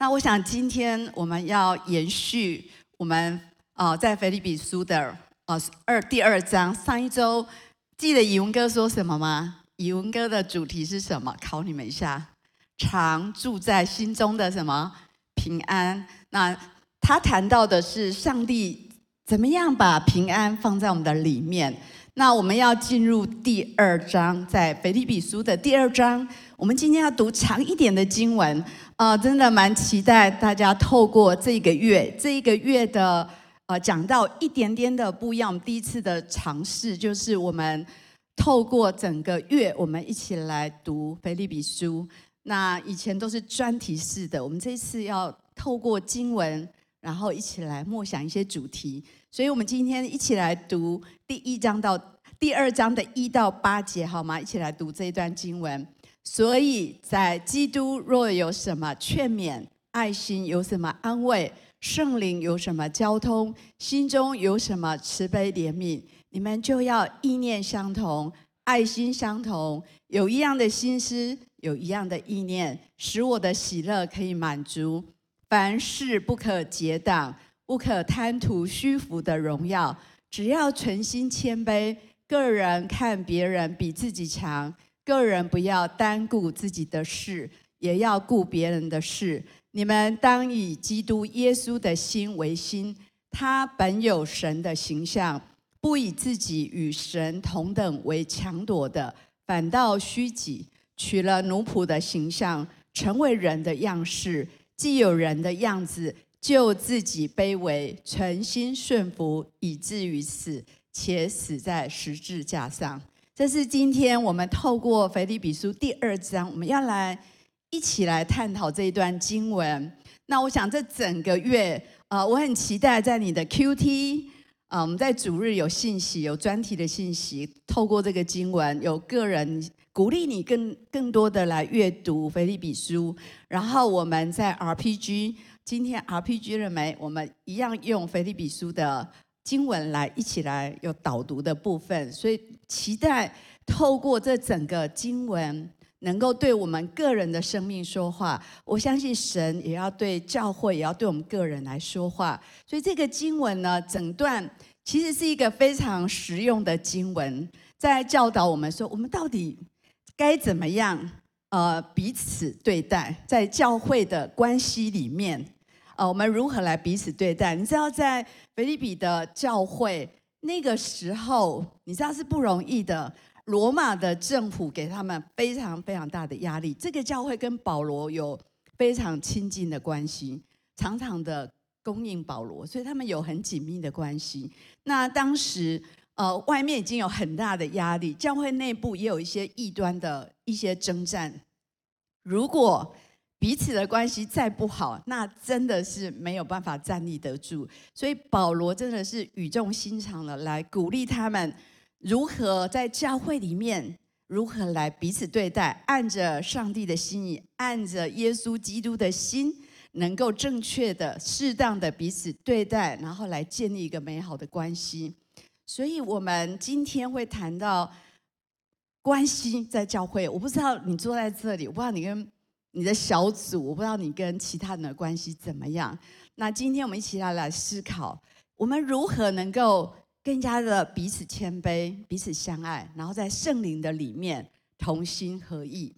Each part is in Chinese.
那我想今天我们要延续我们啊，在腓立比书的啊二第二章。上一周记得以文哥说什么吗？以文哥的主题是什么？考你们一下，常住在心中的什么平安？那他谈到的是上帝怎么样把平安放在我们的里面。那我们要进入第二章，在腓立比书的第二章，我们今天要读长一点的经文啊、呃，真的蛮期待大家透过这个月，这一个月的呃讲到一点点的不一样。我们第一次的尝试就是我们透过整个月，我们一起来读腓立比书。那以前都是专题式的，我们这一次要透过经文，然后一起来默想一些主题。所以，我们今天一起来读第一章到第二章的一到八节，好吗？一起来读这一段经文。所以在基督若有什么劝勉、爱心有什么安慰、圣灵有什么交通、心中有什么慈悲怜悯，你们就要意念相同，爱心相同，有一样的心思，有一样的意念，使我的喜乐可以满足。凡事不可结党。不可贪图虚浮的荣耀，只要存心谦卑，个人看别人比自己强，个人不要单顾自己的事，也要顾别人的事。你们当以基督耶稣的心为心，他本有神的形象，不以自己与神同等为强夺的，反倒虚己，取了奴仆的形象，成为人的样式，既有人的样子。就自己卑微，存心顺服，以至于死，且死在十字架上。这是今天我们透过腓立比书第二章，我们要来一起来探讨这一段经文。那我想这整个月，呃，我很期待在你的 QT，啊、我们在主日有信息，有专题的信息，透过这个经文，有个人鼓励你更更多的来阅读腓立比书，然后我们在 RPG。今天 RPG 了没？我们一样用腓立比书的经文来一起来有导读的部分，所以期待透过这整个经文，能够对我们个人的生命说话。我相信神也要对教会，也要对我们个人来说话。所以这个经文呢，整段其实是一个非常实用的经文，在教导我们说，我们到底该怎么样呃彼此对待，在教会的关系里面。呃，我们如何来彼此对待？你知道，在腓立比的教会那个时候，你知道是不容易的。罗马的政府给他们非常非常大的压力。这个教会跟保罗有非常亲近的关系，常常的供应保罗，所以他们有很紧密的关系。那当时，呃，外面已经有很大的压力，教会内部也有一些异端的一些征战。如果彼此的关系再不好，那真的是没有办法站立得住。所以保罗真的是语重心长的来鼓励他们，如何在教会里面，如何来彼此对待，按着上帝的心意，按着耶稣基督的心，能够正确的、适当的彼此对待，然后来建立一个美好的关系。所以，我们今天会谈到关系在教会。我不知道你坐在这里，我不知道你跟。你的小组，我不知道你跟其他人的关系怎么样。那今天我们一起来来思考，我们如何能够更加的彼此谦卑、彼此相爱，然后在圣灵的里面同心合意。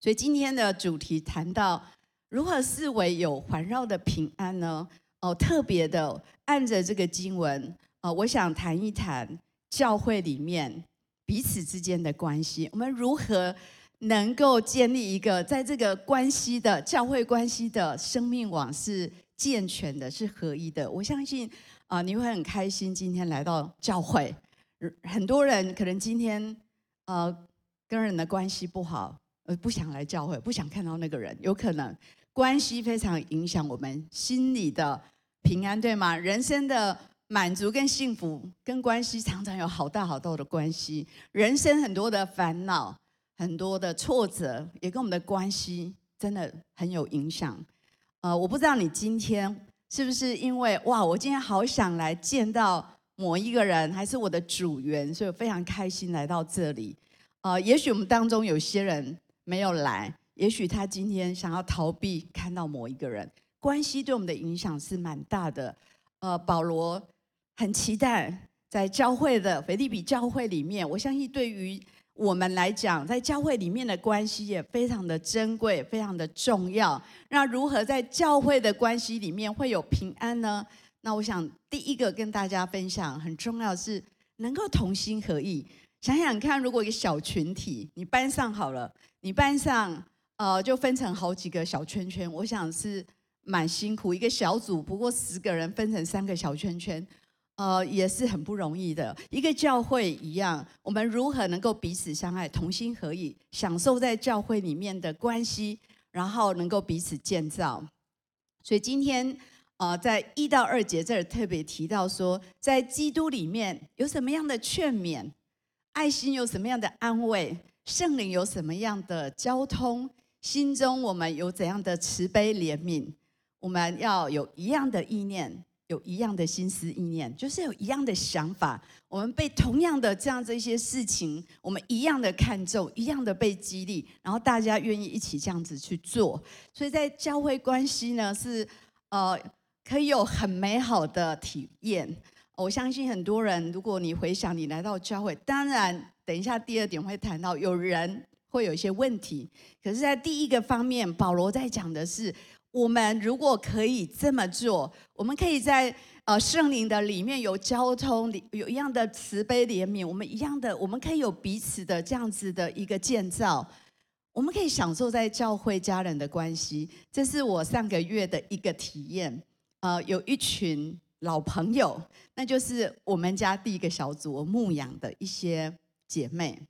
所以今天的主题谈到如何视为有环绕的平安呢？哦，特别的按着这个经文，哦，我想谈一谈教会里面彼此之间的关系，我们如何？能够建立一个在这个关系的教会关系的生命网是健全的，是合一的。我相信啊，你会很开心今天来到教会。很多人可能今天呃跟人的关系不好，呃不想来教会，不想看到那个人，有可能关系非常影响我们心里的平安，对吗？人生的满足跟幸福跟关系常常有好大好大的关系。人生很多的烦恼。很多的挫折也跟我们的关系真的很有影响。呃，我不知道你今天是不是因为哇，我今天好想来见到某一个人，还是我的组员，所以非常开心来到这里。呃，也许我们当中有些人没有来，也许他今天想要逃避看到某一个人，关系对我们的影响是蛮大的。呃，保罗很期待在教会的腓立比教会里面，我相信对于我们来讲，在教会里面的关系也非常的珍贵，非常的重要。那如何在教会的关系里面会有平安呢？那我想第一个跟大家分享很重要是能够同心合意。想想看，如果一个小群体，你班上好了，你班上呃就分成好几个小圈圈，我想是蛮辛苦。一个小组不过十个人分成三个小圈圈，呃也是很不容易的。一个教会一样，我们如何能够彼此相爱、同心合意，享受在教会里面的关系，然后能够彼此建造。所以今天呃在一到二节这儿特别提到说，在基督里面有什么样的劝勉。爱心有什么样的安慰？圣灵有什么样的交通？心中我们有怎样的慈悲怜悯？我们要有一样的意念，有一样的心思意念，就是有一样的想法。我们被同样的这样这些事情，我们一样的看重，一样的被激励，然后大家愿意一起这样子去做。所以在教会关系呢，是呃可以有很美好的体验。我相信很多人，如果你回想你来到教会，当然，等一下第二点会谈到有人会有一些问题。可是，在第一个方面，保罗在讲的是，我们如果可以这么做，我们可以在呃圣灵的里面有交通，有一样的慈悲怜悯，我们一样的，我们可以有彼此的这样子的一个建造，我们可以享受在教会家人的关系。这是我上个月的一个体验。呃，有一群。老朋友，那就是我们家第一个小组我牧养的一些姐妹，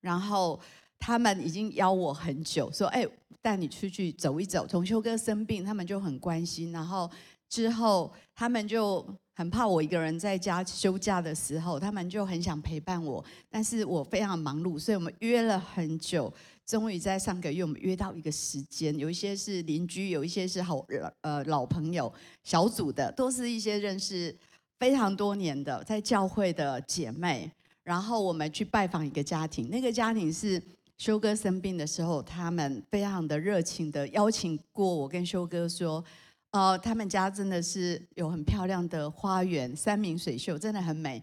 然后他们已经邀我很久，说：“哎，带你出去走一走。”同修哥生病，他们就很关心。然后之后，他们就很怕我一个人在家休假的时候，他们就很想陪伴我，但是我非常忙碌，所以我们约了很久。终于在上个月，我们约到一个时间，有一些是邻居，有一些是好呃老朋友小组的，都是一些认识非常多年的在教会的姐妹。然后我们去拜访一个家庭，那个家庭是修哥生病的时候，他们非常的热情的邀请过我跟修哥说，呃，他们家真的是有很漂亮的花园，山明水秀，真的很美。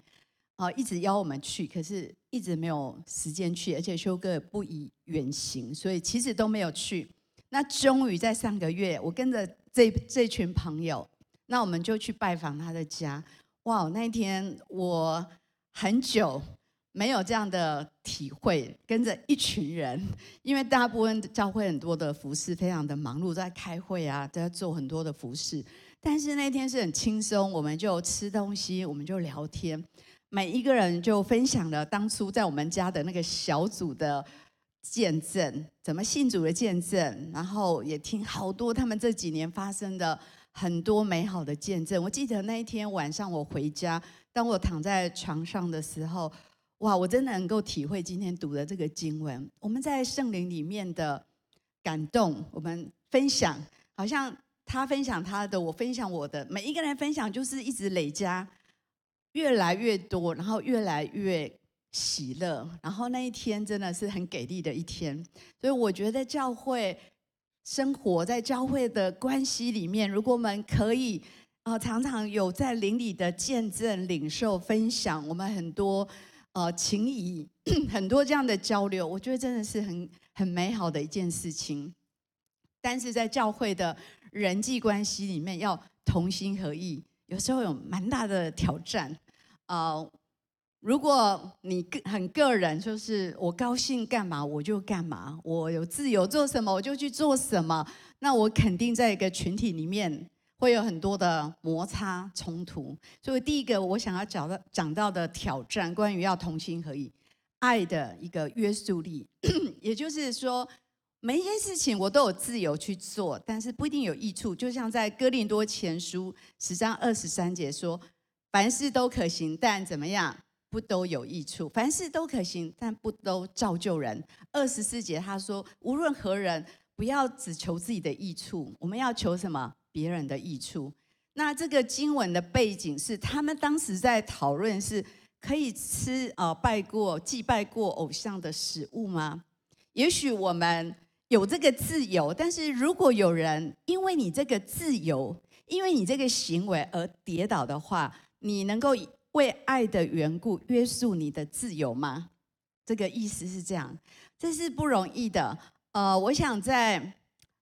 啊，一直邀我们去，可是一直没有时间去，而且修哥也不以远行，所以其实都没有去。那终于在上个月，我跟着这这群朋友，那我们就去拜访他的家。哇，那天我很久没有这样的体会，跟着一群人，因为大部分教会很多的服侍非常的忙碌，在开会啊，在做很多的服侍。但是那天是很轻松，我们就吃东西，我们就聊天。每一个人就分享了当初在我们家的那个小组的见证，怎么信主的见证，然后也听好多他们这几年发生的很多美好的见证。我记得那一天晚上我回家，当我躺在床上的时候，哇，我真的能够体会今天读的这个经文，我们在圣灵里面的感动，我们分享，好像他分享他的，我分享我的，每一个人分享就是一直累加。越来越多，然后越来越喜乐，然后那一天真的是很给力的一天。所以我觉得教会生活在教会的关系里面，如果我们可以啊、常常有在灵里的见证、领受、分享，我们很多呃情谊，很多这样的交流，我觉得真的是很很美好的一件事情。但是在教会的人际关系里面，要同心合意。有时候有蛮大的挑战，呃，如果你个很个人，就是我高兴干嘛我就干嘛，我有自由做什么我就去做什么，那我肯定在一个群体里面会有很多的摩擦冲突。所以第一个我想要讲到讲到的挑战，关于要同心合意，爱的一个约束力，也就是说。每一件事情我都有自由去做，但是不一定有益处。就像在哥林多前书十章二十三节说：“凡事都可行，但怎么样？不都有益处。凡事都可行，但不都造就人。”二十四节他说：“无论何人，不要只求自己的益处，我们要求什么？别人的益处。”那这个经文的背景是，他们当时在讨论是可以吃啊拜过祭拜过偶像的食物吗？也许我们。有这个自由，但是如果有人因为你这个自由，因为你这个行为而跌倒的话，你能够为爱的缘故约束你的自由吗？这个意思是这样，这是不容易的。呃，我想在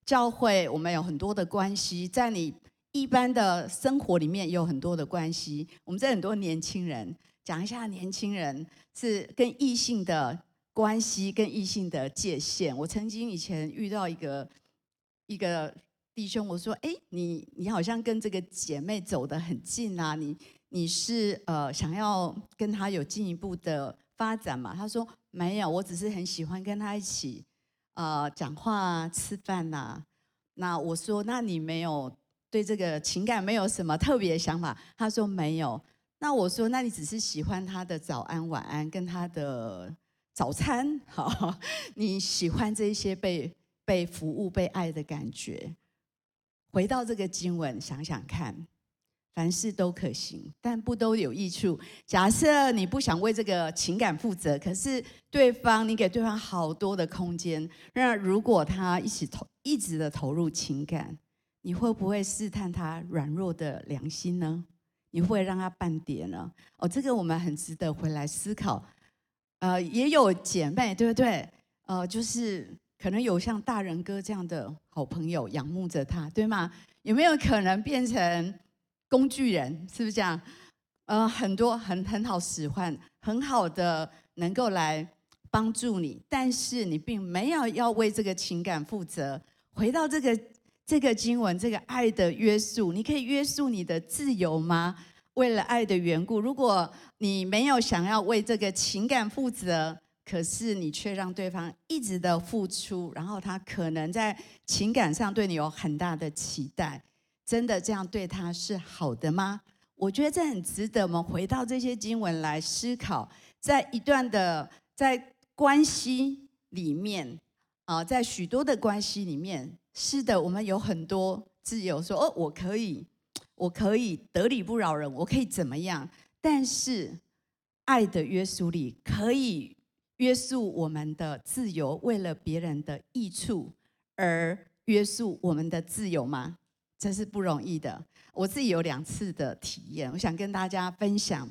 教会，我们有很多的关系，在你一般的生活里面有很多的关系。我们在很多年轻人，讲一下年轻人是跟异性的关系，跟异性的界限。我曾经以前遇到一个一个弟兄，我说：“哎，你你好像跟这个姐妹走得很近啊，你你是呃想要跟她有进一步的发展吗？”他说：“没有，我只是很喜欢跟她一起。”呃，讲话、吃饭呐、那我说，那你没有对这个情感没有什么特别的想法？他说没有。那我说，那你只是喜欢他的早安、晚安，跟他的早餐，好，你喜欢这些被被服务、被爱的感觉。回到这个经文，想想看。凡事都可行，但不都有益处。假设你不想为这个情感负责，可是对方，你给对方好多的空间，那如果他一起投，一直的投入情感，你会不会试探他软弱的良心呢？你会让他半点呢？哦，这个我们很值得回来思考。呃，也有姐妹，对不对？呃，就是可能有像大仁哥这样的好朋友，仰慕着他，对吗？有没有可能变成？工具人是不是这样？呃，很多很很好使唤，很好的能够来帮助你，但是你并没有要为这个情感负责。回到这个这个经文，这个爱的约束，你可以约束你的自由吗？为了爱的缘故，如果你没有想要为这个情感负责，可是你却让对方一直的付出，然后他可能在情感上对你有很大的期待。真的这样对他是好的吗？我觉得这很值得我们回到这些经文来思考。在一段的在关系里面啊，在许多的关系里面，是的，我们有很多自由，说哦，我可以，我可以得理不饶人，我可以怎么样？但是爱的约束力可以约束我们的自由，为了别人的益处而约束我们的自由吗？真是不容易的。我自己有两次的体验，我想跟大家分享。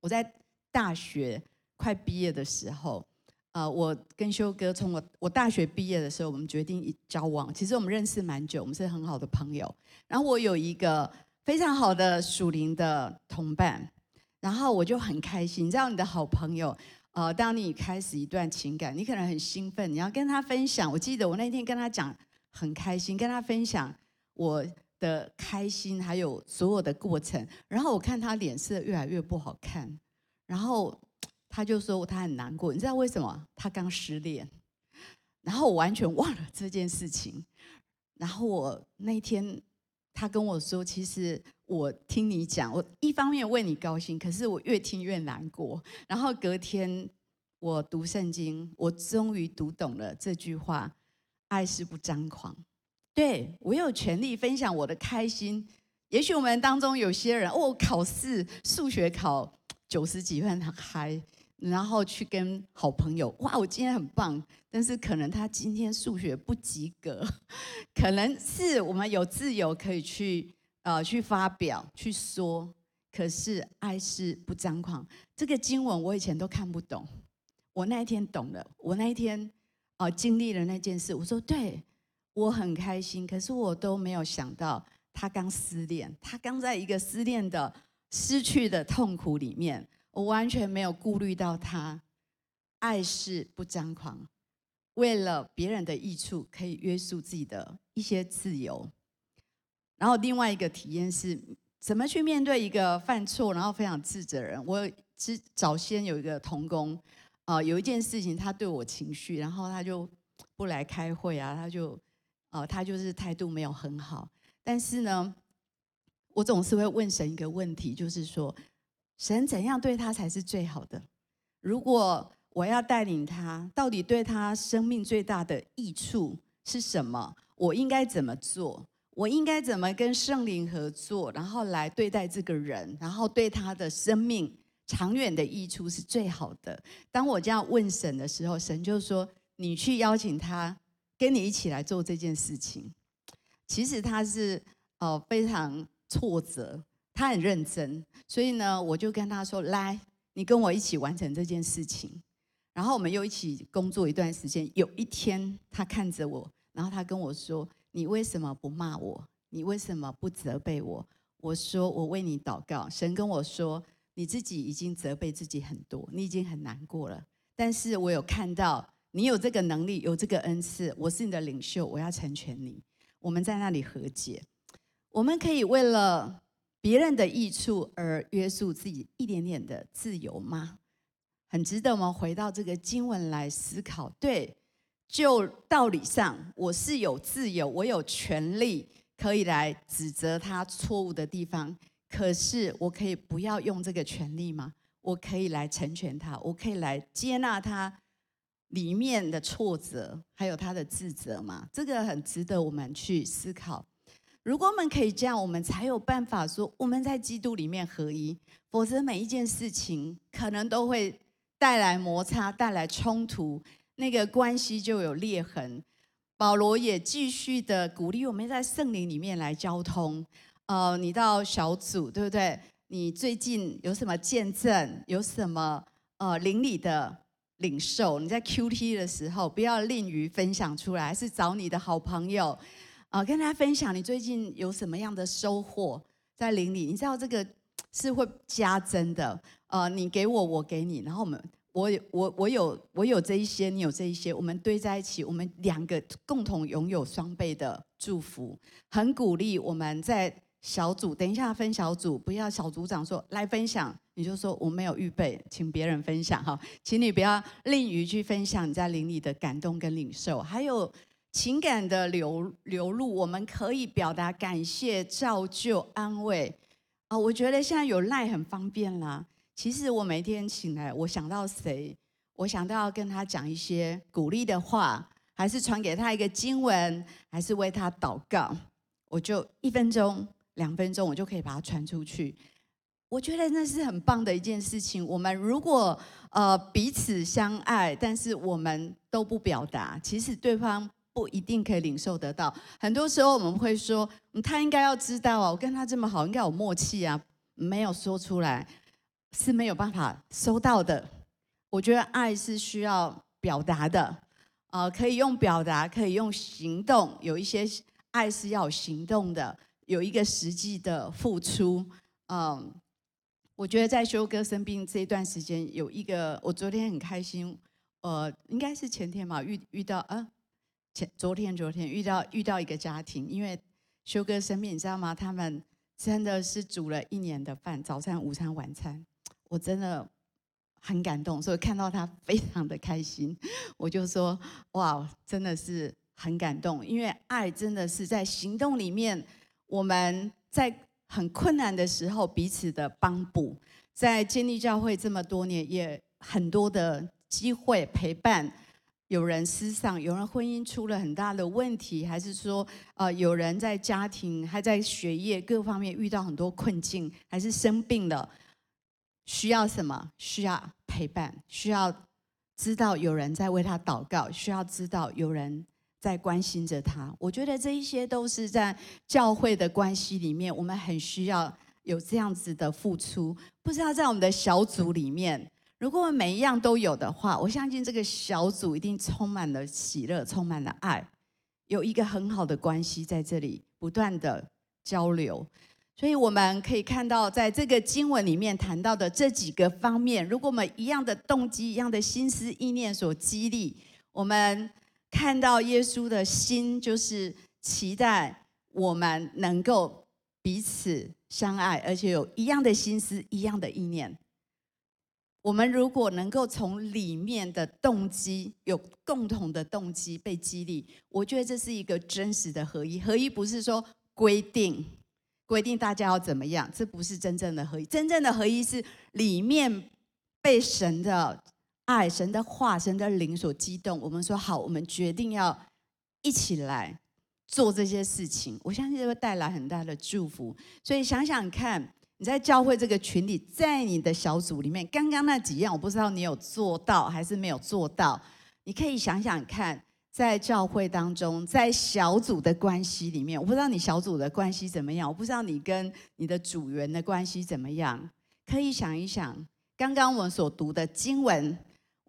我在大学快毕业的时候，呃，我跟修哥从我我大学毕业的时候，我们决定交往。其实我们认识蛮久，我们是很好的朋友。然后我有一个非常好的属灵的同伴，然后我就很开心。你知道，你的好朋友，呃，当你开始一段情感，你可能很兴奋，你要跟他分享。我记得我那天跟他讲，很开心，跟他分享。我的开心，还有所有的过程，然后我看他脸色越来越不好看，然后 他就说他很难过，你知道为什么？他刚失恋，然后我完全忘了这件事情。然后我那天他跟我说，其实我听你讲，我一方面为你高兴，可是我越听越难过。然后隔天我读圣经，我终于读懂了这句话：爱是不张狂。对，我有权利分享我的开心。也许我们当中有些人，哦，考试数学考九十几分很嗨，然后去跟好朋友，哇，我今天很棒。但是可能他今天数学不及格，可能是我们有自由可以去呃去发表去说，可是爱是不张狂。这个经文我以前都看不懂，我那一天懂了。我那一天啊、呃、经历了那件事，我说对。我很开心，可是我都没有想到，他刚失恋，他刚在一个失恋的失去的痛苦里面，我完全没有顾虑到他。爱是不张狂，为了别人的益处，可以约束自己的一些自由。然后另外一个体验是，怎么去面对一个犯错然后非常自责的人。我之早先有一个同工，啊、呃，有一件事情他对我情绪，然后他就不来开会啊，他就。哦，他就是态度没有很好，但是呢，我总是会问神一个问题，就是说，神怎样对他才是最好的？如果我要带领他，到底对他生命最大的益处是什么？我应该怎么做？我应该怎么跟圣灵合作，然后来对待这个人，然后对他的生命长远的益处是最好的？当我这样问神的时候，神就说：“你去邀请他。”跟你一起来做这件事情。其实他是呃非常挫折，他很认真，所以呢，我就跟他说：“来，你跟我一起完成这件事情。”然后我们又一起工作一段时间。有一天，他看着我，然后他跟我说：“你为什么不骂我？你为什么不责备我？”我说：“我为你祷告。”神跟我说：“你自己已经责备自己很多，你已经很难过了。但是我有看到你有这个能力，有这个恩赐。我是你的领袖，我要成全你。”我们在那里和解，我们可以为了别人的益处而约束自己一点点的自由吗？很值得我们回到这个经文来思考。对，就道理上，我是有自由，我有权利可以来指责他错误的地方。可是，我可以不要用这个权利吗？我可以来成全他，我可以来接纳他。里面的挫折，还有他的自责嘛，这个很值得我们去思考。如果我们可以这样，我们才有办法说我们在基督里面合一。否则每一件事情可能都会带来摩擦，带来冲突，那个关系就有裂痕。保罗也继续的鼓励我们在圣灵里面来交通。呃，你到小组对不对？你最近有什么见证？有什么呃灵里的？领受，你在 QT 的时候，不要吝于分享出来，是找你的好朋友，啊，跟大家分享你最近有什么样的收获在灵里。你知道这个是会加增的，呃，你给我，我给你，然后我们，我我我有我有这一些，你有这一些，我们堆在一起，我们两个共同拥有双倍的祝福，很鼓励我们在。小组，等一下分小组，不要小组长说来分享，你就说我没有预备，请别人分享哈，请你不要吝于去分享你在灵里的感动跟领受，还有情感的流流露，我们可以表达感谢、造就、安慰啊。我觉得现在有赖很方便啦。其实我每天醒来，我想到谁，我想到要跟他讲一些鼓励的话，还是传给他一个经文，还是为他祷告，我就一分钟。两分钟我就可以把它传出去，我觉得那是很棒的一件事情。我们如果呃彼此相爱，但是我们都不表达，其实对方不一定可以领受得到。很多时候我们会说，他应该要知道啊，我跟他这么好，应该有默契啊，没有说出来是没有办法收到的。我觉得爱是需要表达的，呃，可以用表达，可以用行动，有一些爱是要行动的。有一个实际的付出，嗯，我觉得在修哥生病这一段时间，有一个我昨天很开心，呃，应该是前天嘛，遇遇到啊，前昨天昨天遇到遇到一个家庭，因为修哥生病，你知道吗？他们真的是煮了一年的饭，早餐、午餐、晚餐，我真的很感动，所以看到他非常的开心，我就说哇，真的是很感动，因为爱真的是在行动里面。我们在很困难的时候彼此的帮补，在建立教会这么多年，也很多的机会陪伴。有人失丧，有人婚姻出了很大的问题，还是说，呃，有人在家庭还在学业各方面遇到很多困境，还是生病了，需要什么？需要陪伴，需要知道有人在为他祷告，需要知道有人。在关心着他，我觉得这一些都是在教会的关系里面，我们很需要有这样子的付出。不知道在我们的小组里面，如果我们每一样都有的话，我相信这个小组一定充满了喜乐，充满了爱，有一个很好的关系在这里不断的交流。所以我们可以看到，在这个经文里面谈到的这几个方面，如果我们一样的动机、一样的心思意念所激励，我们。看到耶稣的心，就是期待我们能够彼此相爱，而且有一样的心思、一样的意念。我们如果能够从里面的动机有共同的动机被激励，我觉得这是一个真实的合一。合一不是说规定规定大家要怎么样，这不是真正的合一。真正的合一是里面被神的。爱神的话，神的灵所激动，我们说好，我们决定要一起来做这些事情。我相信会带来很大的祝福。所以想想看，你在教会这个群里，在你的小组里面，刚刚那几样，我不知道你有做到还是没有做到。你可以想想看，在教会当中，在小组的关系里面，我不知道你小组的关系怎么样，我不知道你跟你的组员的关系怎么样，可以想一想，刚刚我们所读的经文，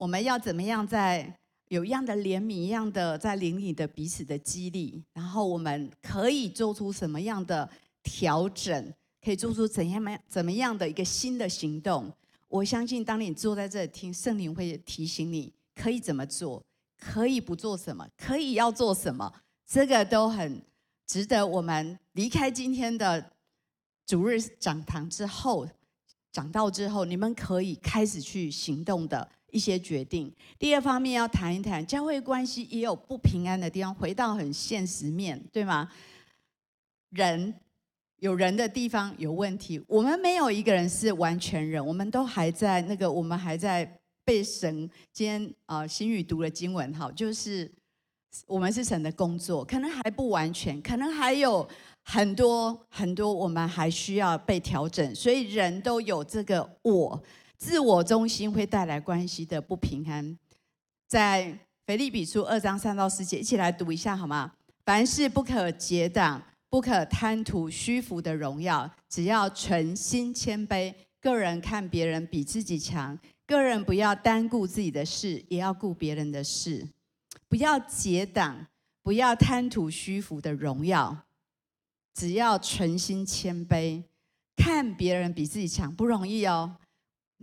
我们要怎么样在有一样的怜悯，一样的在灵里的彼此的激励，然后我们可以做出什么样的调整，可以做出怎样怎么样的一个新的行动？我相信，当你坐在这里听，圣灵会提醒你可以怎么做。可以不做什么，可以要做什么，这个都很值得我们离开今天的主日讲堂之后，讲道之后，你们可以开始去行动的一些决定。第二方面要谈一谈，教会关系也有不平安的地方，回到很现实面，对吗？人有人的地方有问题，我们没有一个人是完全人，我们都还在那个，我们还在。被神今天啊，新宇读了经文，哈，就是我们是神的工作，可能还不完全，可能还有很多很多我们还需要被调整，所以人都有这个我自我中心会带来关系的不平安。在腓立比书二章三到四节，一起来读一下好吗？凡事不可结党，不可贪图虚浮的荣耀，只要存心谦卑，个人看别人比自己强。个人不要单顾自己的事，也要顾别人的事；不要结党，不要贪图虚浮的荣耀，只要存心谦卑，看别人比自己强，不容易哦。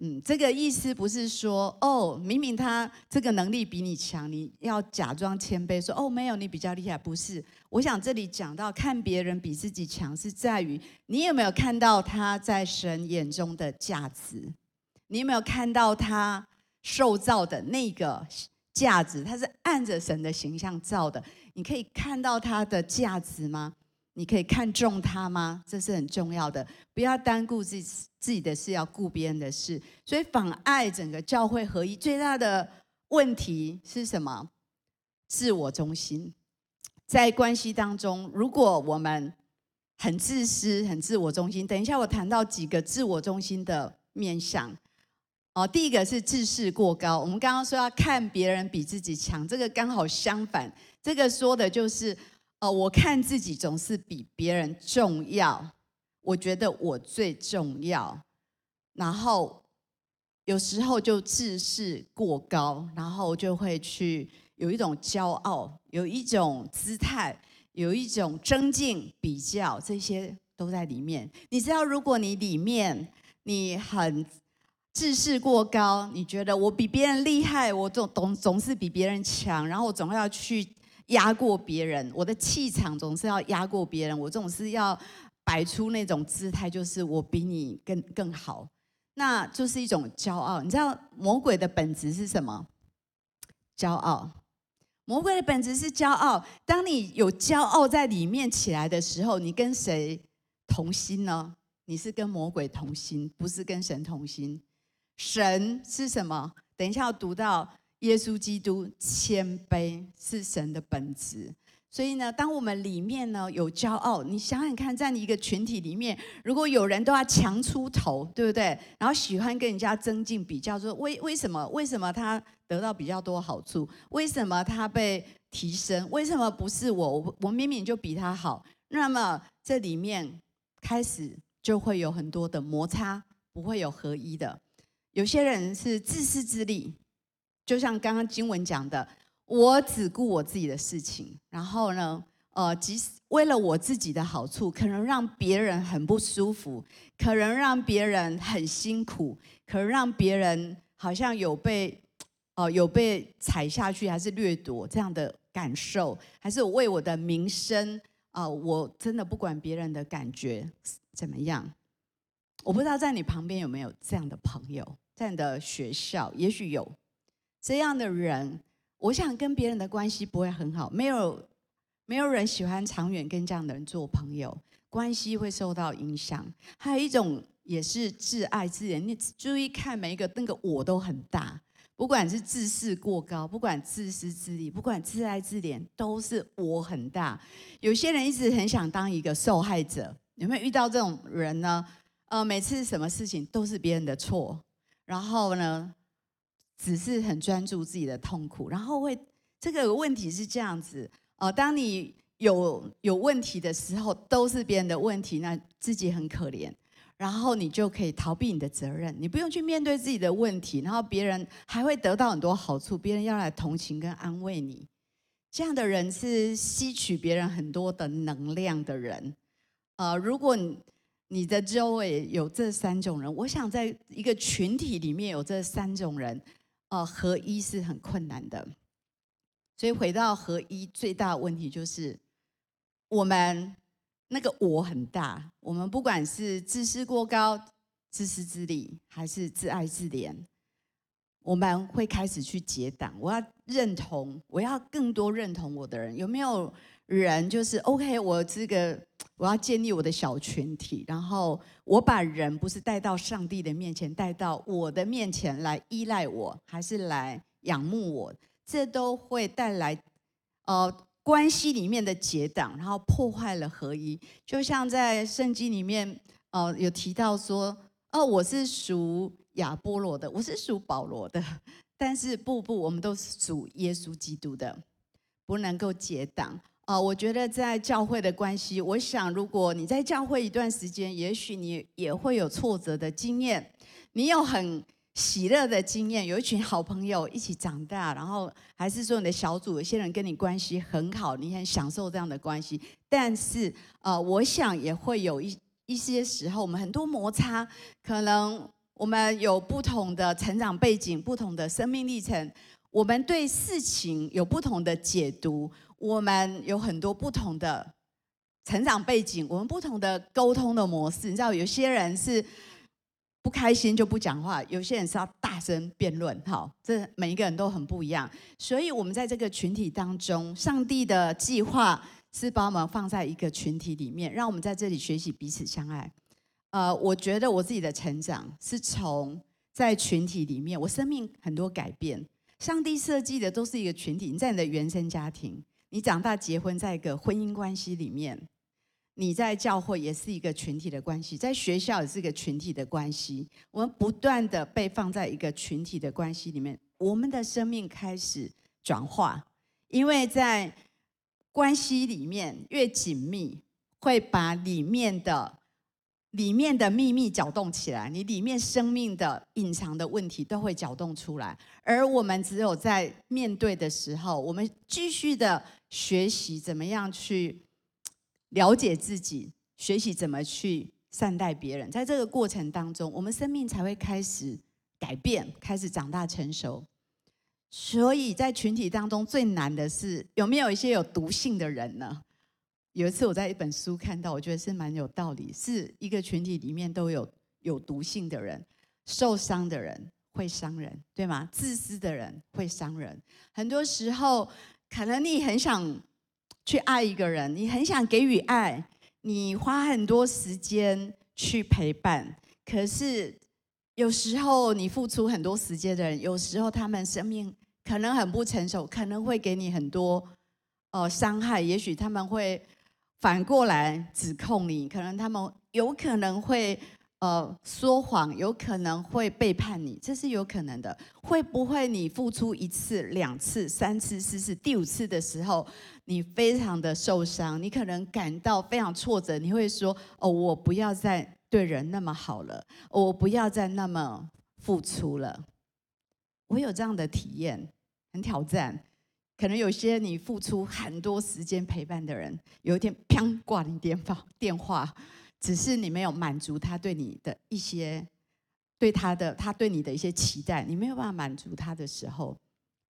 嗯，这个意思不是说哦，明明他这个能力比你强，你要假装谦卑说哦，没有，你比较厉害。不是，我想这里讲到看别人比自己强，是在于你有没有看到他在神眼中的价值。你有没有看到他受造的那个价值？他是按着神的形象造的。你可以看到他的价值吗？你可以看重他吗？这是很重要的。不要单顾自己自己的事，要顾别人的事。所以妨碍整个教会合一最大的问题是什么？自我中心。在关系当中，如果我们很自私、很自我中心，等一下我谈到几个自我中心的面向。哦，第一个是自视过高。我们刚刚说要看别人比自己强，这个刚好相反。这个说的就是，哦，我看自己总是比别人重要，我觉得我最重要，然后有时候就自视过高，然后就会去有一种骄傲，有一种姿态，有一种争竞比较，这些都在里面。你知道，如果你里面你很。自视过高，你觉得我比别人厉害，我总总总是比别人强，然后我总要去压过别人，我的气场总是要压过别人，我总是要摆出那种姿态，就是我比你更更好，那就是一种骄傲。你知道魔鬼的本质是什么？骄傲。魔鬼的本质是骄傲。当你有骄傲在里面起来的时候，你跟谁同心呢？你是跟魔鬼同心，不是跟神同心。神是什么？等一下要读到耶稣基督谦卑是神的本质。所以呢，当我们里面呢有骄傲，你想想看，在你一个群体里面，如果有人都要强出头，对不对？然后喜欢跟人家增进比较，说为为什么？为什么他得到比较多好处？为什么他被提升？为什么不是我？我我明明就比他好。那么这里面开始就会有很多的摩擦，不会有合一的。有些人是自私自利，就像刚刚经文讲的，我只顾我自己的事情，然后呢，呃，即使为了我自己的好处，可能让别人很不舒服，可能让别人很辛苦，可能让别人好像有被，呃，有被踩下去，还是掠夺这样的感受，还是我为我的名声啊，我真的不管别人的感觉怎么样。我不知道在你旁边有没有这样的朋友。在你的学校，也许有这样的人，我想跟别人的关系不会很好。没有，没有人喜欢长远跟这样的人做朋友，关系会受到影响。还有一种也是自爱自怜，你注意看每一个那个我都很大，不管是自视过高，不管自私自利，不管自爱自怜，都是我很大。有些人一直很想当一个受害者，有没有遇到这种人呢？呃，每次什么事情都是别人的错。然后呢，只是很专注自己的痛苦，然后会这个问题是这样子哦，当你有有问题的时候，都是别人的问题，那自己很可怜，然后你就可以逃避你的责任，你不用去面对自己的问题，然后别人还会得到很多好处，别人要来同情跟安慰你。这样的人是吸取别人很多的能量的人。呃，如果你的周围有这三种人，我想在一个群体里面有这三种人，哦，合一是很困难的。所以回到合一，最大的问题就是我们那个我很大，我们不管是自私过高、自私自利，还是自爱自怜。我们会开始去结党，我要认同，我要更多认同我的人。有没有人就是 OK？我这个我要建立我的小群体，然后我把人不是带到上帝的面前，带到我的面前来依赖我，还是来仰慕我？这都会带来呃关系里面的结党，然后破坏了合一。就像在圣经里面呃有提到说，哦，我是属。亚波罗的，我是属保罗的，但是不不，我们都是属耶稣基督的，不能够结党啊！我觉得在教会的关系，我想如果你在教会一段时间，也许你也会有挫折的经验，你有很喜乐的经验，有一群好朋友一起长大，然后还是说你的小组有些人跟你关系很好，你很享受这样的关系，但是呃，我想也会有一一些时候，我们很多摩擦，可能。我们有不同的成长背景，不同的生命历程，我们对事情有不同的解读，我们有很多不同的成长背景，我们不同的沟通的模式。你知道，有些人是不开心就不讲话，有些人是要大声辩论。好，这每一个人都很不一样。所以，我们在这个群体当中，上帝的计划是把我们放在一个群体里面，让我们在这里学习彼此相爱。呃，我觉得我自己的成长是从在群体里面，我生命很多改变。上帝设计的都是一个群体，你在你的原生家庭，你长大结婚，在一个婚姻关系里面，你在教会也是一个群体的关系，在学校也是一个群体的关系。我们不断的被放在一个群体的关系里面，我们的生命开始转化，因为在关系里面越紧密，会把里面的。里面的秘密搅动起来，你里面生命的隐藏的问题都会搅动出来。而我们只有在面对的时候，我们继续的学习怎么样去了解自己，学习怎么去善待别人。在这个过程当中，我们生命才会开始改变，开始长大成熟。所以在群体当中最难的是，有没有一些有毒性的人呢？有一次我在一本书看到，我觉得是蛮有道理，是一个群体里面都有有毒性的人，受伤的人会伤人，对吗？自私的人会伤人。很多时候，可能你很想去爱一个人，你很想给予爱，你花很多时间去陪伴，可是有时候你付出很多时间的人，有时候他们生命可能很不成熟，可能会给你很多呃伤害，也许他们会。反过来指控你，可能他们有可能会呃说谎，有可能会背叛你，这是有可能的。会不会你付出一次、两次、三次、四次、第五次的时候，你非常的受伤，你可能感到非常挫折，你会说：“哦，我不要再对人那么好了，我不要再那么付出了。”我有这样的体验，很挑战。可能有些你付出很多时间陪伴的人，有一天砰挂你电话，电话只是你没有满足他对你的一些，对他的他对你的一些期待，你没有办法满足他的时候，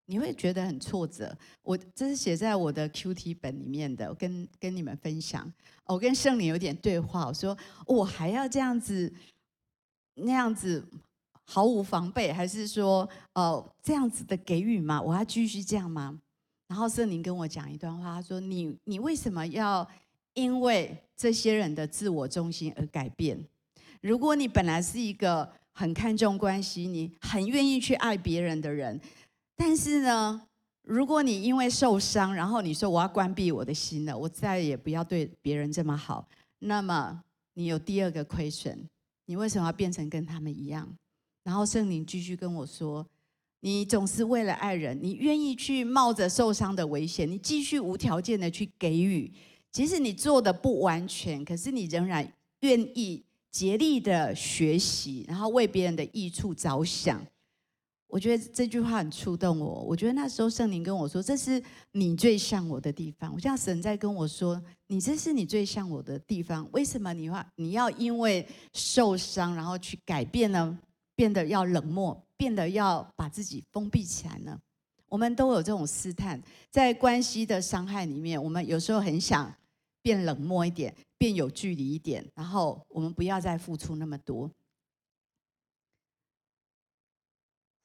你会觉得很挫折。我这是写在我的 QT 本里面的，我跟跟你们分享。我跟圣灵有点对话，我说我还要这样子那样子毫无防备，还是说哦这样子的给予吗？我要继续这样吗？然后圣灵跟我讲一段话，他说：“你你为什么要因为这些人的自我中心而改变？如果你本来是一个很看重关系，你很愿意去爱别人的人，但是呢，如果你因为受伤，然后你说我要关闭我的心了，我再也不要对别人这么好，那么你有第二个亏损，你为什么要变成跟他们一样？”然后圣灵继续跟我说：“你总是为了爱人，你愿意去冒着受伤的危险，你继续无条件的去给予，即使你做的不完全，可是你仍然愿意竭力的学习，然后为别人的益处着想。我觉得这句话很触动我。我觉得那时候圣灵跟我说：“这是你最像我的地方。”我像神在跟我说：“你这是你最像我的地方。为什么你话你要因为受伤，然后去改变呢？变得要冷漠？”变得要把自己封闭起来呢？我们都有这种试探，在关系的伤害里面，我们有时候很想变冷漠一点，变有距离一点，然后我们不要再付出那么多。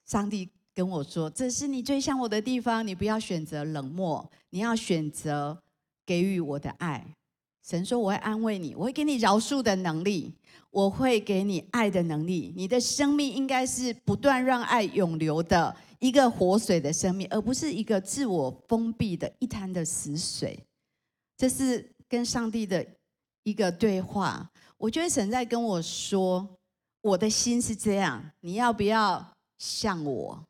上帝跟我说：“这是你最像我的地方，你不要选择冷漠，你要选择给予我的爱。”神说：“我会安慰你，我会给你饶恕的能力，我会给你爱的能力。你的生命应该是不断让爱涌流的一个活水的生命，而不是一个自我封闭的一滩的死水。”这是跟上帝的一个对话。我觉得神在跟我说：“我的心是这样，你要不要像我？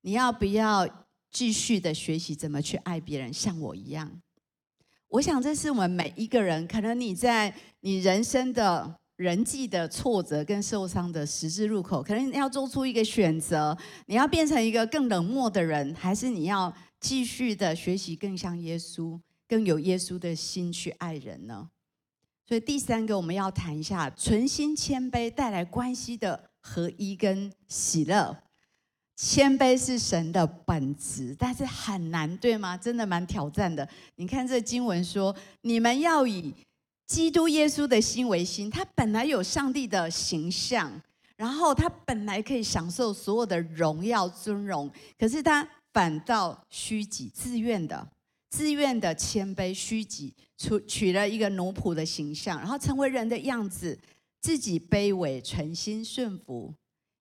你要不要继续的学习怎么去爱别人，像我一样？”我想，这是我们每一个人，可能你在你人生的人际的挫折跟受伤的十字路口，可能你要做出一个选择：你要变成一个更冷漠的人，还是你要继续的学习更像耶稣，更有耶稣的心去爱人呢？所以第三个，我们要谈一下存心谦卑带来关系的合一跟喜乐。谦卑是神的本质，但是很难，对吗？真的蛮挑战的。你看这经文说，你们要以基督耶稣的心为心。他本来有上帝的形象，然后他本来可以享受所有的荣耀尊荣，可是他反倒虚己，自愿的、自愿的谦卑虚己，取取了一个奴仆的形象，然后成为人的样子，自己卑微，存心顺服。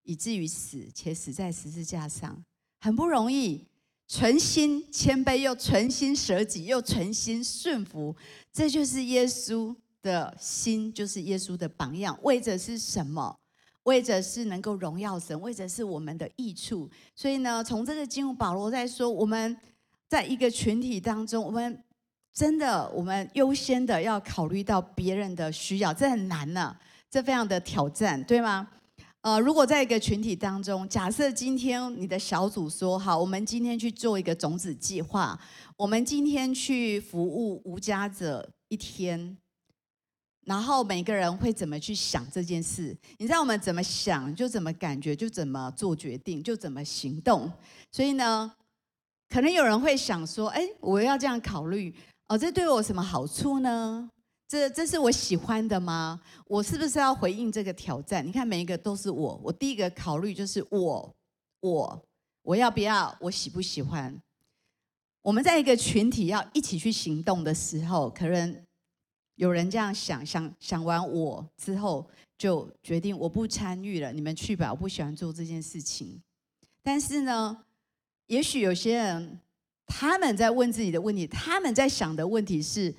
以至于死，且死在十字架上，很不容易。存心谦卑，又存心舍己，又存心顺服，这就是耶稣的心，就是耶稣的榜样。为着是什么？为着是能够荣耀神，为着是我们的益处。所以呢，从这个经文，保罗在说，我们在一个群体当中，我们真的，我们优先的要考虑到别人的需要，这很难呢、啊，这非常的挑战，对吗？呃，如果在一个群体当中，假设今天你的小组说好，我们今天去做一个种子计划，我们今天去服务无家者一天，然后每个人会怎么去想这件事？你知道我们怎么想，就怎么感觉，就怎么做决定，就怎么行动。所以呢，可能有人会想说，哎，我要这样考虑，哦，这对我有什么好处呢？这这是我喜欢的吗？我是不是要回应这个挑战？你看，每一个都是我。我第一个考虑就是我，我，我要不要？我喜不喜欢？我们在一个群体要一起去行动的时候，可能有人这样想，想想完我之后，就决定我不参与了。你们去吧，我不喜欢做这件事情。但是呢，也许有些人他们在问自己的问题，他们在想的问题是。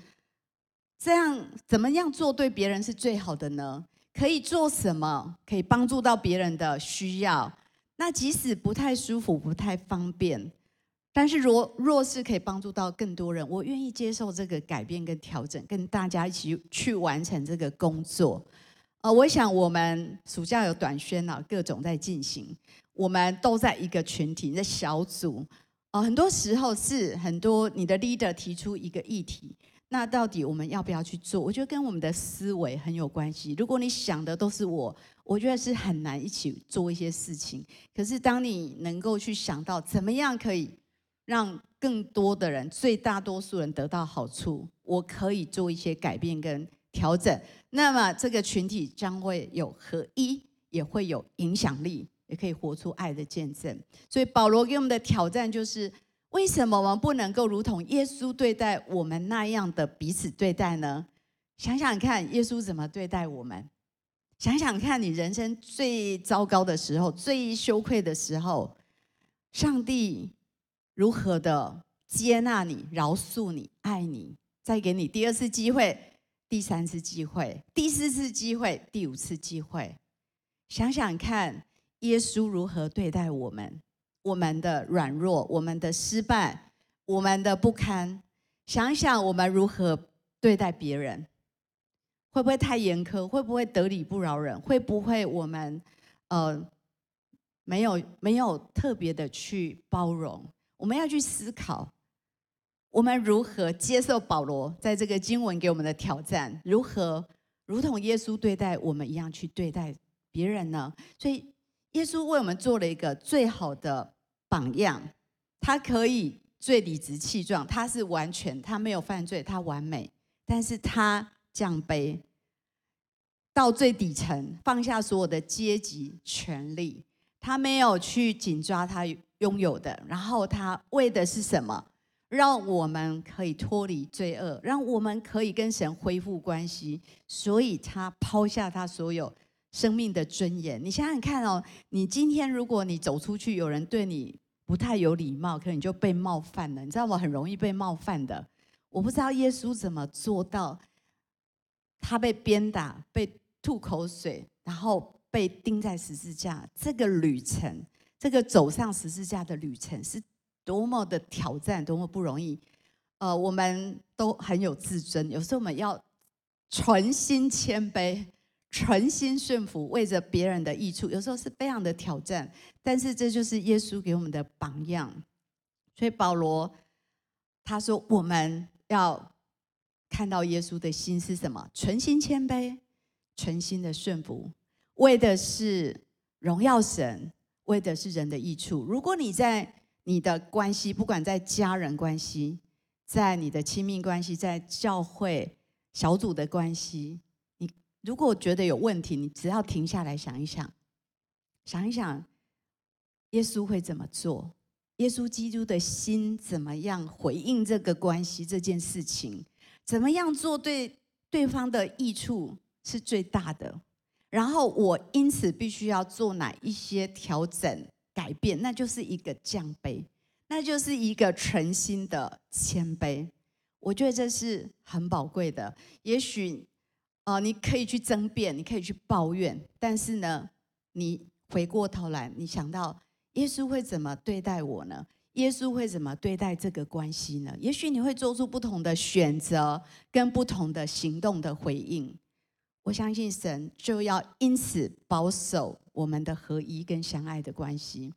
这样怎么样做对别人是最好的呢？可以做什么可以帮助到别人的需要？那即使不太舒服、不太方便，但是若若是可以帮助到更多人，我愿意接受这个改变跟调整，跟大家一起去完成这个工作。呃，我想我们暑假有短宣啊，各种在进行，我们都在一个群体的小组。呃，很多时候是很多你的 leader 提出一个议题。那到底我们要不要去做？我觉得跟我们的思维很有关系。如果你想的都是我，我觉得是很难一起做一些事情。可是当你能够去想到怎么样可以让更多的人、最大多数人得到好处，我可以做一些改变跟调整，那么这个群体将会有合一，也会有影响力，也可以活出爱的见证。所以保罗给我们的挑战就是。为什么我们不能够如同耶稣对待我们那样的彼此对待呢？想想看，耶稣怎么对待我们？想想看你人生最糟糕的时候、最羞愧的时候，上帝如何的接纳你、饶恕你、爱你，再给你第二次机会、第三次机会、第四次机会、第五次机会。想想看，耶稣如何对待我们？我们的软弱、我们的失败、我们的不堪，想想我们如何对待别人，会不会太严苛？会不会得理不饶人？会不会我们呃没有没有特别的去包容？我们要去思考，我们如何接受保罗在这个经文给我们的挑战？如何如同耶稣对待我们一样去对待别人呢？所以耶稣为我们做了一个最好的榜样，他可以最理直气壮，他是完全，他没有犯罪，他完美，但是他降卑到最底层，放下所有的阶级权力，他没有去紧抓他拥有的，然后他为的是什么？让我们可以脱离罪恶，让我们可以跟神恢复关系。所以他抛下他所有生命的尊严。你想想看哦，你今天如果你走出去，有人对你不太有礼貌，可能你就被冒犯了。你知道我很容易被冒犯的。我不知道耶稣怎么做到，他被鞭打、被吐口水，然后被钉在十字架。这个旅程，这个走上十字架的旅程是。多么的挑战，多么不容易。呃，我们都很有自尊，有时候我们要存心谦卑、存心顺服，为着别人的益处，有时候是非常的挑战。但是这就是耶稣给我们的榜样。所以保罗他说，我们要看到耶稣的心是什么？存心谦卑，存心的顺服，为的是荣耀神，为的是人的益处。如果你在你的关系，不管在家人关系，在你的亲密关系，在教会小组的关系，如果觉得有问题，你只要停下来想一想，想一想，耶稣会怎么做？耶稣基督的心怎么样回应这个关系这件事情？怎么样做对对方的益处是最大的？然后我因此必须要做哪一些调整？改变，那就是一个降杯，那就是一个诚心的谦卑。我觉得这是很宝贵的。也许，呃，你可以去争辩，你可以去抱怨，但是呢，你回过头来，你想到耶稣会怎么对待我呢？耶稣会怎么对待这个关系呢？也许你会做出不同的选择，跟不同的行动的回应。我相信神就要因此保守我们的合一跟相爱的关系，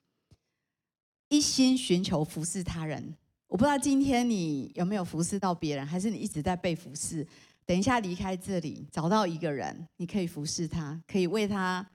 一心寻求服侍他人。我不知道今天你有没有服侍到别人，还是你一直在被服侍。等一下离开这里，找到一个人，你可以服侍他，可以为他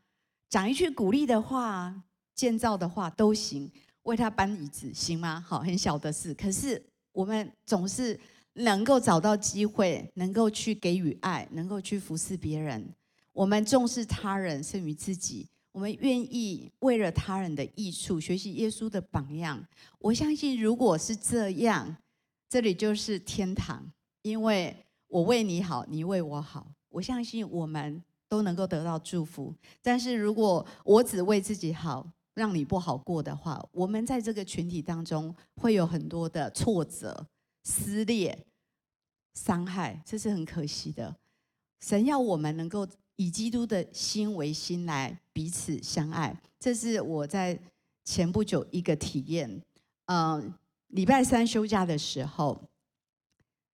讲一句鼓励的话、建造的话都行，为他搬椅子行吗？好，很小的事。可是我们总是。能够找到机会，能够去给予爱，能够去服侍别人。我们重视他人胜于自己，我们愿意为了他人的益处学习耶稣的榜样。我相信，如果是这样，这里就是天堂，因为我为你好，你为我好。我相信我们都能够得到祝福。但是如果我只为自己好，让你不好过的话，我们在这个群体当中会有很多的挫折。撕裂、伤害，这是很可惜的。神要我们能够以基督的心为心来彼此相爱，这是我在前不久一个体验。嗯，礼拜三休假的时候，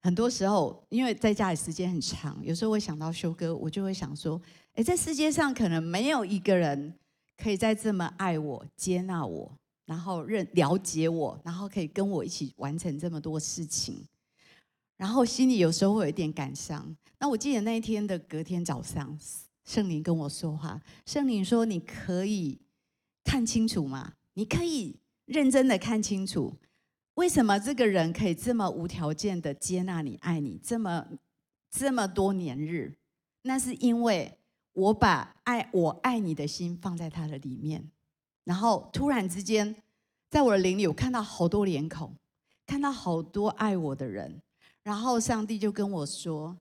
很多时候因为在家里时间很长，有时候会想到修哥，我就会想说：哎，在世界上可能没有一个人可以再这么爱我、接纳我。然后认了解我，然后可以跟我一起完成这么多事情，然后心里有时候会有一点感伤。那我记得那一天的隔天早上，圣灵跟我说话，圣灵说：“你可以看清楚吗？你可以认真的看清楚，为什么这个人可以这么无条件的接纳你、爱你这么这么多年日？那是因为我把爱我爱你的心放在他的里面。”然后突然之间，在我的灵里，我看到好多脸孔，看到好多爱我的人。然后上帝就跟我说：“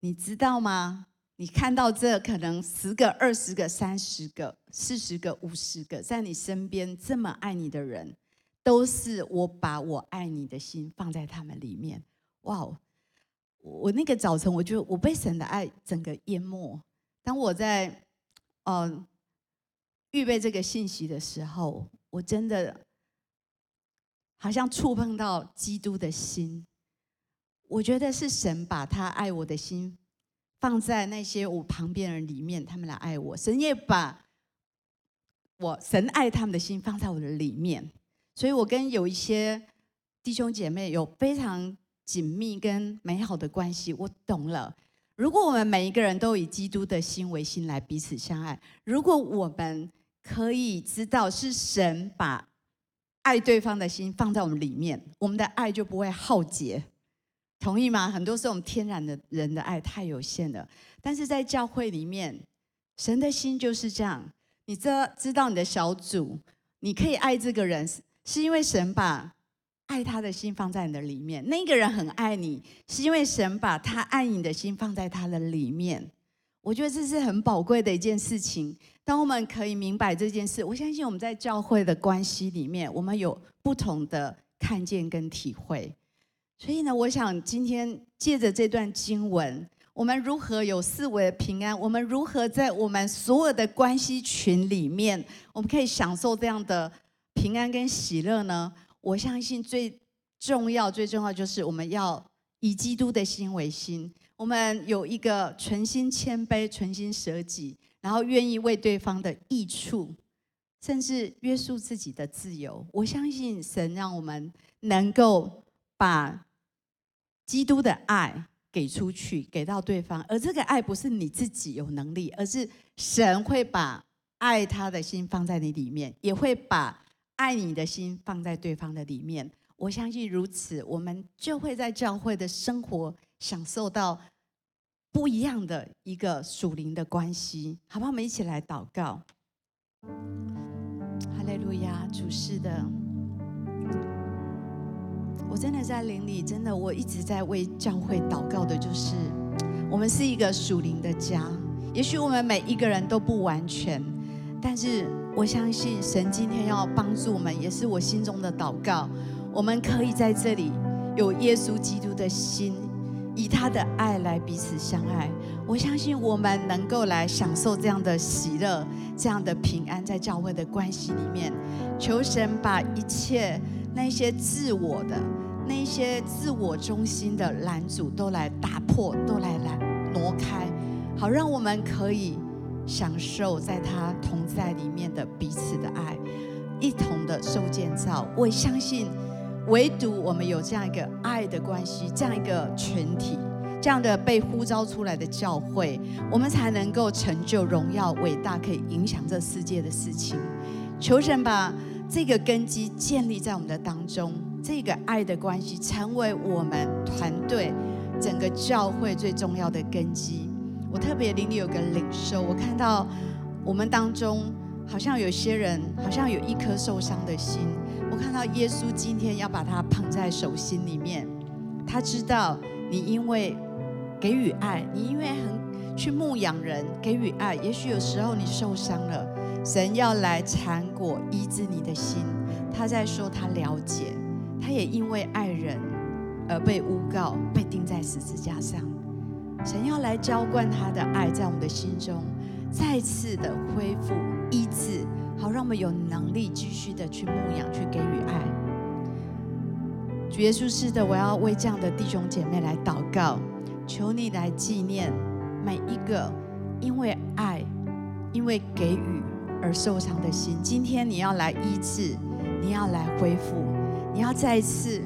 你知道吗？你看到这可能十个、二十个、三十个、四十个、五十个，在你身边这么爱你的人，都是我把我爱你的心放在他们里面。”哇哦！我那个早晨，我就我被神的爱整个淹没。当我在，嗯。预备这个信息的时候，我真的好像触碰到基督的心。我觉得是神把他爱我的心放在那些我旁边人里面，他们来爱我。神也把我神爱他们的心放在我的里面，所以我跟有一些弟兄姐妹有非常紧密跟美好的关系。我懂了，如果我们每一个人都以基督的心为心来彼此相爱，如果我们可以知道是神把爱对方的心放在我们里面，我们的爱就不会耗竭。同意吗？很多时候我们天然的人的爱太有限了，但是在教会里面，神的心就是这样。你知，知道你的小组，你可以爱这个人，是因为神把爱他的心放在你的里面。那个人很爱你，是因为神把他爱你的心放在他的里面。我觉得这是很宝贵的一件事情。当我们可以明白这件事，我相信我们在教会的关系里面，我们有不同的看见跟体会。所以呢，我想今天借着这段经文，我们如何有四维的平安？我们如何在我们所有的关系群里面，我们可以享受这样的平安跟喜乐呢？我相信最重要、最重要就是我们要以基督的心为心，我们有一个存心谦卑、存心舍己，然后愿意为对方的益处，甚至约束自己的自由。我相信神让我们能够。把基督的爱给出去，给到对方，而这个爱不是你自己有能力，而是神会把爱他的心放在你里面，也会把爱你的心放在对方的里面。我相信如此，我们就会在教会的生活享受到不一样的一个属灵的关系，好不好？我们一起来祷告。哈利路亚，主是的。我真的在灵里，真的，我一直在为教会祷告的，就是我们是一个属灵的家。也许我们每一个人都不完全，但是我相信神今天要帮助我们，也是我心中的祷告。我们可以在这里有耶稣基督的心，以他的爱来彼此相爱。我相信我们能够来享受这样的喜乐，这样的平安，在教会的关系里面，求神把一切那些自我的。那些自我中心的拦阻都来打破，都来来挪开，好让我们可以享受在他同在里面的彼此的爱，一同的受建造。我相信，唯独我们有这样一个爱的关系，这样一个群体，这样的被呼召出来的教会，我们才能够成就荣耀伟大，可以影响这世界的事情。求神把这个根基建立在我们的当中。这个爱的关系成为我们团队整个教会最重要的根基。我特别灵里有个领受，我看到我们当中好像有些人好像有一颗受伤的心。我看到耶稣今天要把它捧在手心里面，他知道你因为给予爱，你因为很去牧养人，给予爱，也许有时候你受伤了，神要来缠裹医治你的心。他在说他了解。他也因为爱人而被诬告，被钉在十字架上。神要来浇灌他的爱在我们的心中，再次的恢复医治，好让我们有能力继续的去牧养，去给予爱。主耶稣是的，我要为这样的弟兄姐妹来祷告，求你来纪念每一个因为爱、因为给予而受伤的心。今天你要来医治，你要来恢复。你要再一次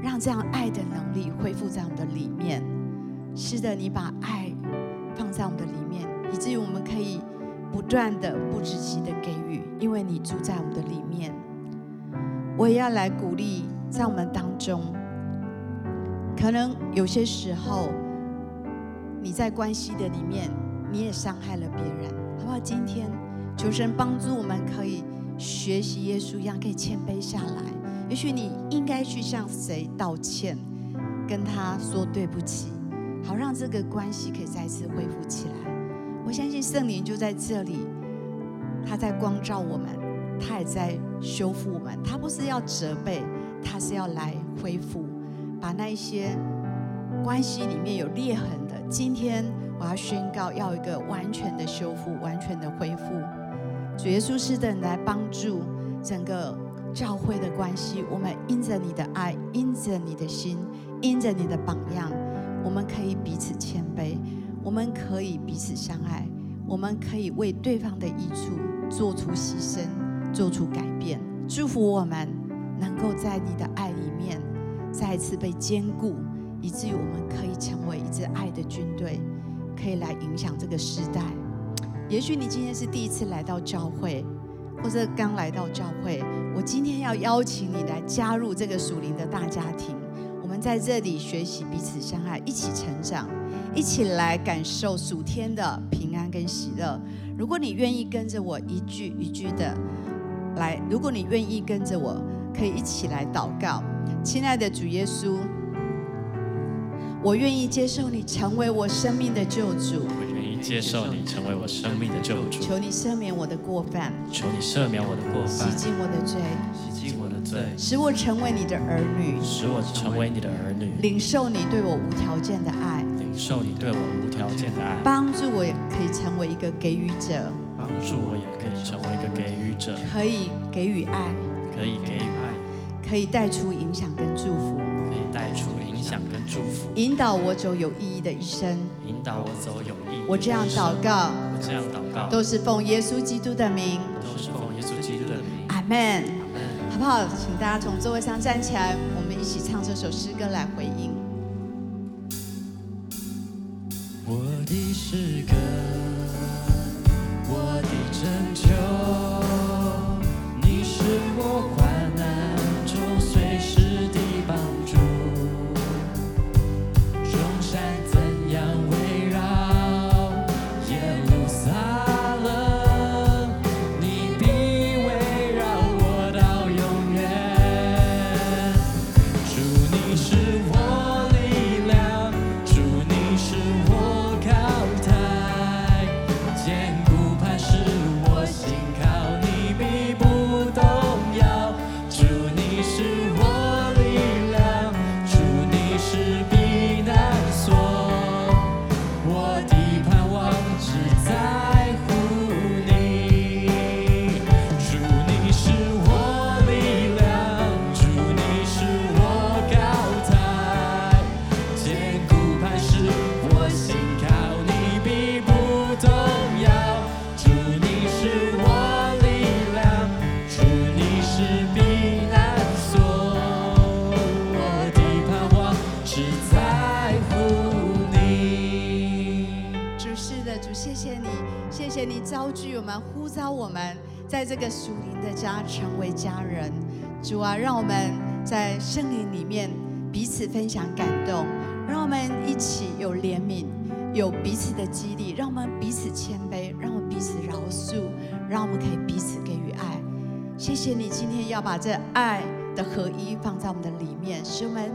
让这样爱的能力恢复在我们的里面。是的，你把爱放在我们的里面，以至于我们可以不断的、不止息的给予，因为你住在我们的里面。我也要来鼓励在我们当中，可能有些时候你在关系的里面，你也伤害了别人，好不好？今天求神帮助我们，可以学习耶稣一样，可以谦卑下来。也许你应该去向谁道歉，跟他说对不起，好让这个关系可以再次恢复起来。我相信圣灵就在这里，他在光照我们，他也在修复我们。他不是要责备，他是要来恢复，把那一些关系里面有裂痕的，今天我要宣告，要一个完全的修复，完全的恢复。主耶稣是的，来帮助整个。教会的关系，我们因着你的爱，因着你的心，因着你的榜样，我们可以彼此谦卑，我们可以彼此相爱，我们可以为对方的益处做出牺牲，做出改变。祝福我们能够在你的爱里面再一次被坚固，以至于我们可以成为一支爱的军队，可以来影响这个时代。也许你今天是第一次来到教会。或者刚来到教会，我今天要邀请你来加入这个属灵的大家庭。在这里学习彼此相爱，一起成长，一起来感受属天的平安跟喜乐。如果你愿意跟着我一句一句的来，如果你愿意跟着我，可以一起来祷告。亲爱的主耶稣，我愿意接受你成为我生命的救主。我愿意接受你成为我生命的救主，求你赦免我的过犯，求你赦免我的过犯，洗净我的罪，洗净我的罪，使我成为你的儿女，使我成为你的儿女，领受你对我无条件的爱，领受你对我无条件的爱，帮助我也可以成为一个给予者，帮助我也可以成为一个给予者，可以给予爱，可以给予爱，可以带出影响跟祝福，可以带出影响跟祝福，引导我走有意义的一生，引导我走有意义。我这样祷告，我这样祷告，都是奉耶稣基督的名，都是奉耶稣基督的名。阿门。好不好？请大家从座位上站起来，我们一起唱这首诗歌来回应。我的诗歌，我的拯救，你是我属灵的家成为家人，主啊，让我们在圣灵里面彼此分享感动，让我们一起有怜悯，有彼此的激励，让我们彼此谦卑，让我们彼此饶恕，让我们可以彼此给予爱。谢谢你今天要把这爱的合一放在我们的里面，使我们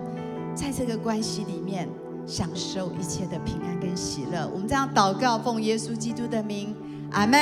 在这个关系里面享受一切的平安跟喜乐。我们这样祷告，奉耶稣基督的名，阿门。